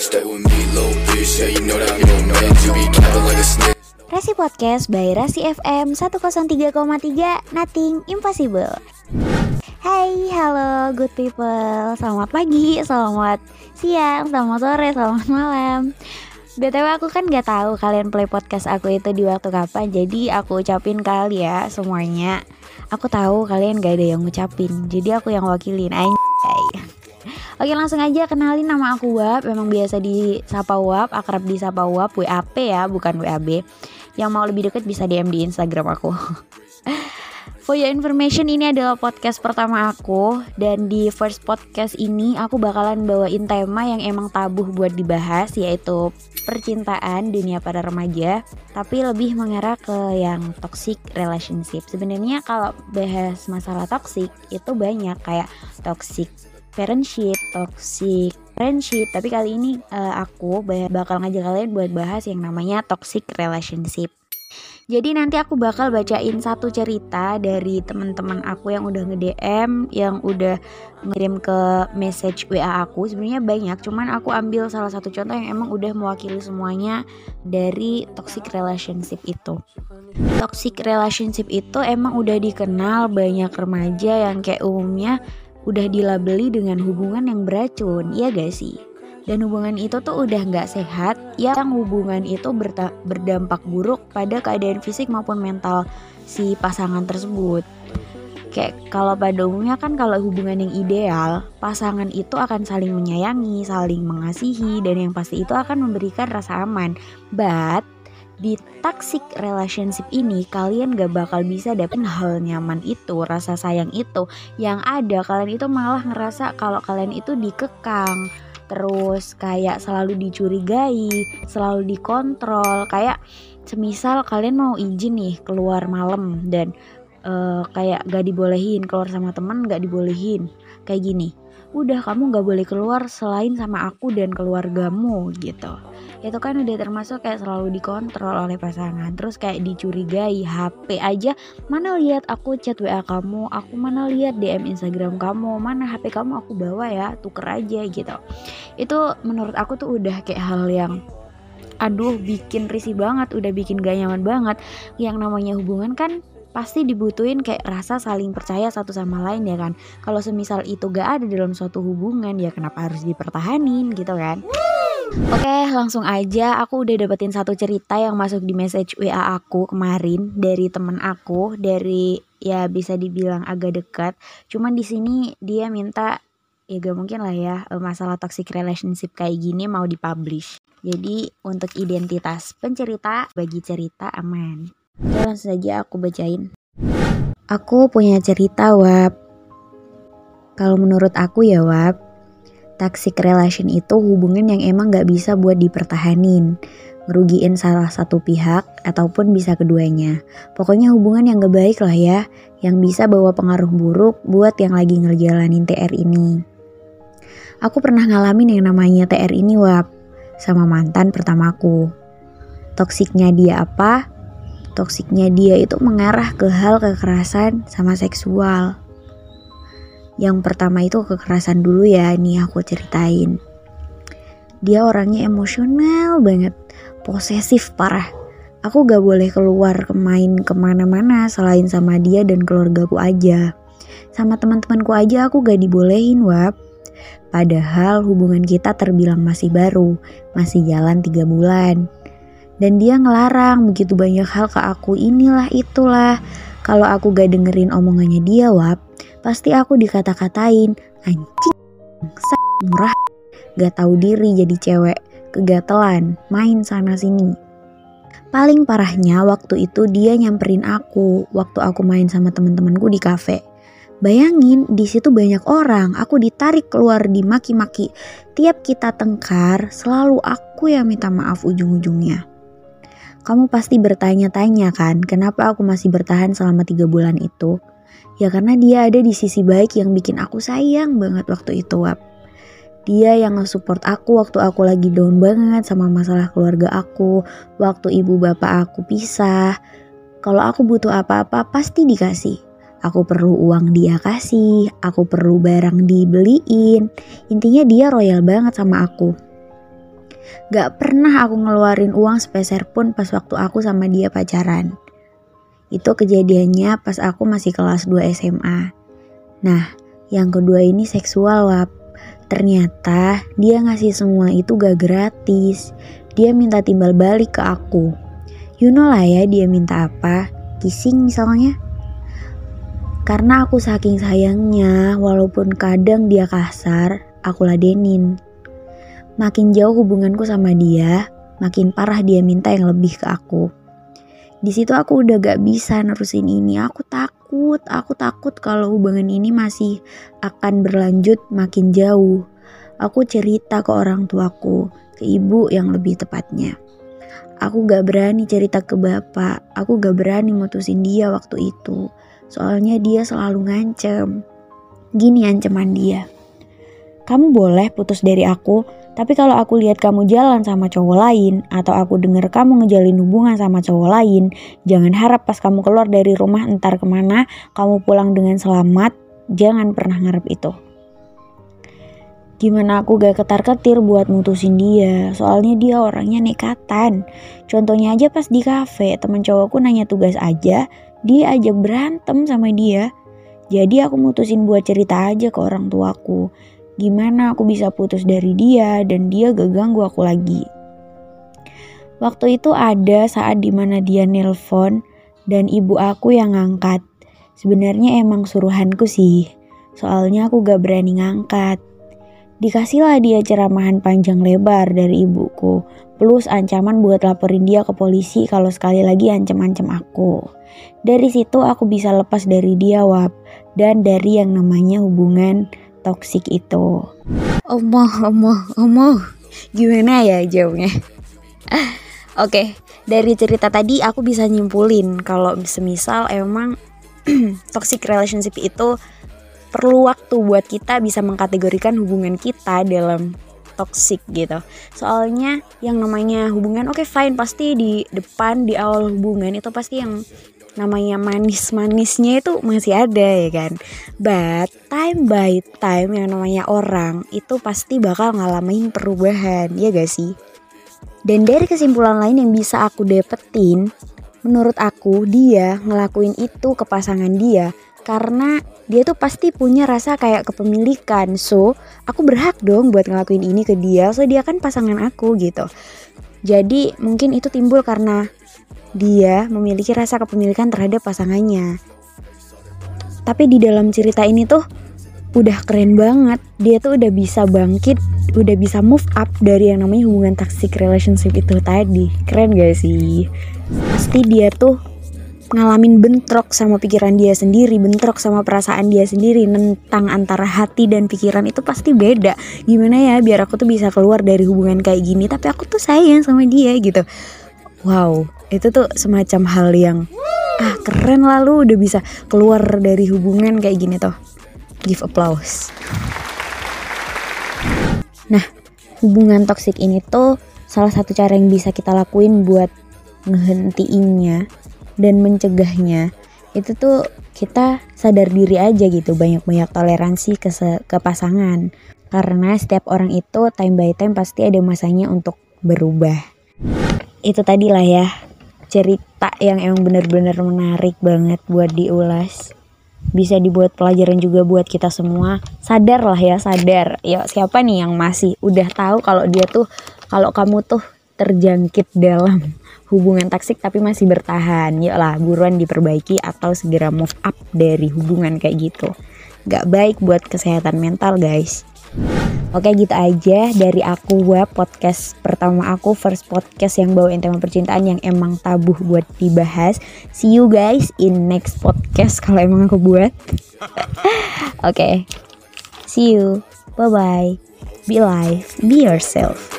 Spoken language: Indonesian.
Stay with me, bitch. Yeah, you know that. Rasi Podcast by Rasi FM 103,3 Nothing Impossible. Hai, halo good people. Selamat pagi, selamat siang, selamat sore, selamat malam. BTW aku kan gak tahu kalian play podcast aku itu di waktu kapan Jadi aku ucapin kali ya semuanya. Aku tahu kalian gak ada yang ngucapin Jadi aku yang wakilin Anjay Oke langsung aja kenalin nama aku Wap. Memang biasa disapa Wap Akrab disapa Wap WAP ya bukan WAB Yang mau lebih deket bisa DM di Instagram aku. For your information ini adalah podcast pertama aku. Dan di first podcast ini aku bakalan bawain tema yang emang tabuh buat dibahas Yaitu percintaan dunia pada remaja Tapi lebih mengarah ke yang toxic relationship. Sebenarnya kalau bahas masalah toxic itu banyak Kayak toxic parentship, toxic friendship Tapi kali ini uh, aku bakal ngajak kalian buat bahas yang namanya toxic relationship jadi nanti aku bakal bacain satu cerita dari teman-teman aku yang udah nge-DM, yang udah ngirim ke message WA aku. Sebenarnya banyak, cuman aku ambil salah satu contoh yang emang udah mewakili semuanya dari toxic relationship itu. Toxic relationship itu emang udah dikenal banyak remaja yang kayak umumnya udah dilabeli dengan hubungan yang beracun, iya gak sih? dan hubungan itu tuh udah nggak sehat yang hubungan itu berdampak buruk pada keadaan fisik maupun mental si pasangan tersebut kayak kalau pada umumnya kan kalau hubungan yang ideal pasangan itu akan saling menyayangi saling mengasihi dan yang pasti itu akan memberikan rasa aman but di toxic relationship ini kalian gak bakal bisa dapet hal nyaman itu rasa sayang itu. Yang ada kalian itu malah ngerasa kalau kalian itu dikekang. Terus kayak selalu dicurigai, selalu dikontrol, kayak semisal kalian mau izin nih keluar malam dan uh, kayak gak dibolehin keluar sama temen gak dibolehin. Kayak gini udah kamu gak boleh keluar selain sama aku dan keluargamu gitu itu kan udah termasuk kayak selalu dikontrol oleh pasangan. Terus kayak dicurigai HP aja mana lihat aku chat WA kamu? Aku mana lihat DM Instagram kamu? Mana HP kamu? Aku bawa ya tuker aja gitu. Itu menurut aku tuh udah kayak hal yang aduh bikin risih banget udah bikin gak nyaman banget. Yang namanya hubungan kan pasti dibutuhin kayak rasa saling percaya satu sama lain ya kan? Kalau semisal itu gak ada dalam suatu hubungan ya kenapa harus dipertahanin gitu kan Oke langsung aja aku udah dapetin satu cerita yang masuk di message WA aku kemarin dari temen aku dari ya bisa dibilang agak dekat cuman di sini dia minta ya gak mungkin lah ya eh, masalah toxic relationship kayak gini mau dipublish jadi untuk identitas pencerita bagi cerita aman langsung saja aku bacain. Aku punya cerita Wap. Kalau menurut aku ya Wap, toxic relation itu hubungan yang emang gak bisa buat dipertahanin. Ngerugiin salah satu pihak ataupun bisa keduanya. Pokoknya hubungan yang gak baik lah ya, yang bisa bawa pengaruh buruk buat yang lagi ngejalanin TR ini. Aku pernah ngalamin yang namanya TR ini Wap, sama mantan pertamaku. Toksiknya dia apa? toksiknya dia itu mengarah ke hal kekerasan sama seksual. Yang pertama itu kekerasan dulu ya, ini aku ceritain. Dia orangnya emosional banget, posesif parah. Aku gak boleh keluar ke main ke mana-mana selain sama dia dan keluargaku aja. Sama teman-temanku aja aku gak dibolehin wap. Padahal hubungan kita terbilang masih baru, masih jalan tiga bulan dan dia ngelarang begitu banyak hal ke aku inilah itulah kalau aku gak dengerin omongannya dia wap pasti aku dikata-katain anjing murah gak tahu diri jadi cewek kegatelan main sana sini paling parahnya waktu itu dia nyamperin aku waktu aku main sama temen-temenku di kafe Bayangin di situ banyak orang, aku ditarik keluar dimaki-maki. Tiap kita tengkar, selalu aku yang minta maaf ujung-ujungnya. Kamu pasti bertanya-tanya kan, kenapa aku masih bertahan selama tiga bulan itu? Ya karena dia ada di sisi baik yang bikin aku sayang banget waktu itu, Wap. Dia yang nge-support aku waktu aku lagi down banget sama masalah keluarga aku, waktu ibu bapak aku pisah. Kalau aku butuh apa-apa pasti dikasih. Aku perlu uang dia kasih, aku perlu barang dibeliin. Intinya dia royal banget sama aku. Gak pernah aku ngeluarin uang sepeser pun pas waktu aku sama dia pacaran. Itu kejadiannya pas aku masih kelas 2 SMA. Nah, yang kedua ini seksual wap. Ternyata dia ngasih semua itu gak gratis. Dia minta timbal balik ke aku. You know lah ya dia minta apa. Kissing misalnya. Karena aku saking sayangnya, walaupun kadang dia kasar, aku ladenin. Makin jauh hubunganku sama dia, makin parah dia minta yang lebih ke aku. Di situ aku udah gak bisa nerusin ini. Aku takut, aku takut kalau hubungan ini masih akan berlanjut makin jauh. Aku cerita ke orang tuaku, ke ibu yang lebih tepatnya. Aku gak berani cerita ke bapak, aku gak berani mutusin dia waktu itu. Soalnya dia selalu ngancem. Gini ancaman dia. Kamu boleh putus dari aku, tapi kalau aku lihat kamu jalan sama cowok lain, atau aku dengar kamu ngejalin hubungan sama cowok lain, jangan harap pas kamu keluar dari rumah entar ke mana, kamu pulang dengan selamat, jangan pernah ngarep itu. Gimana aku gak ketar-ketir buat mutusin dia, soalnya dia orangnya nekatan. Contohnya aja pas di cafe, teman cowokku nanya tugas aja, dia ajak berantem sama dia. Jadi aku mutusin buat cerita aja ke orang tuaku. Gimana aku bisa putus dari dia dan dia gak ganggu aku lagi. Waktu itu ada saat di mana dia nelpon dan ibu aku yang ngangkat. Sebenarnya emang suruhanku sih. Soalnya aku gak berani ngangkat. Dikasihlah dia ceramahan panjang lebar dari ibuku. Plus ancaman buat laporin dia ke polisi kalau sekali lagi ancam-ancam aku. Dari situ aku bisa lepas dari dia wap. Dan dari yang namanya hubungan toksik itu. Omoh, omoh, omoh. Gimana ya jawabnya? Oke, dari cerita tadi aku bisa nyimpulin kalau semisal emang toxic relationship itu perlu waktu buat kita bisa mengkategorikan hubungan kita dalam toxic gitu. Soalnya yang namanya hubungan oke okay, fine pasti di depan di awal hubungan itu pasti yang namanya manis-manisnya itu masih ada ya kan. But time by time yang namanya orang itu pasti bakal ngalamin perubahan ya gak sih? Dan dari kesimpulan lain yang bisa aku dapetin, menurut aku dia ngelakuin itu ke pasangan dia karena dia tuh pasti punya rasa kayak kepemilikan. So, aku berhak dong buat ngelakuin ini ke dia. So, dia kan pasangan aku gitu. Jadi, mungkin itu timbul karena dia memiliki rasa kepemilikan terhadap pasangannya. Tapi di dalam cerita ini tuh udah keren banget. Dia tuh udah bisa bangkit, udah bisa move up dari yang namanya hubungan toxic relationship itu tadi. Keren gak sih? Pasti dia tuh ngalamin bentrok sama pikiran dia sendiri, bentrok sama perasaan dia sendiri, tentang antara hati dan pikiran itu pasti beda. Gimana ya biar aku tuh bisa keluar dari hubungan kayak gini, tapi aku tuh sayang sama dia gitu. Wow, itu tuh semacam hal yang ah keren lalu udah bisa keluar dari hubungan kayak gini tuh give applause. Nah hubungan toksik ini tuh salah satu cara yang bisa kita lakuin buat ngehentiinnya dan mencegahnya. Itu tuh kita sadar diri aja gitu banyak-banyak toleransi ke, ke pasangan. Karena setiap orang itu time by time pasti ada masanya untuk berubah. Itu tadi lah ya cerita yang emang bener-bener menarik banget buat diulas. Bisa dibuat pelajaran juga buat kita semua. Sadar lah ya sadar. Ya siapa nih yang masih udah tahu kalau dia tuh kalau kamu tuh terjangkit dalam hubungan toksik tapi masih bertahan? Lah buruan diperbaiki atau segera move up dari hubungan kayak gitu. Gak baik buat kesehatan mental guys Oke gitu aja dari aku web podcast pertama aku first podcast yang bawain tema percintaan yang emang tabu buat dibahas. See you guys in next podcast kalau emang aku buat. Oke. See you. Bye bye. Be live, be yourself.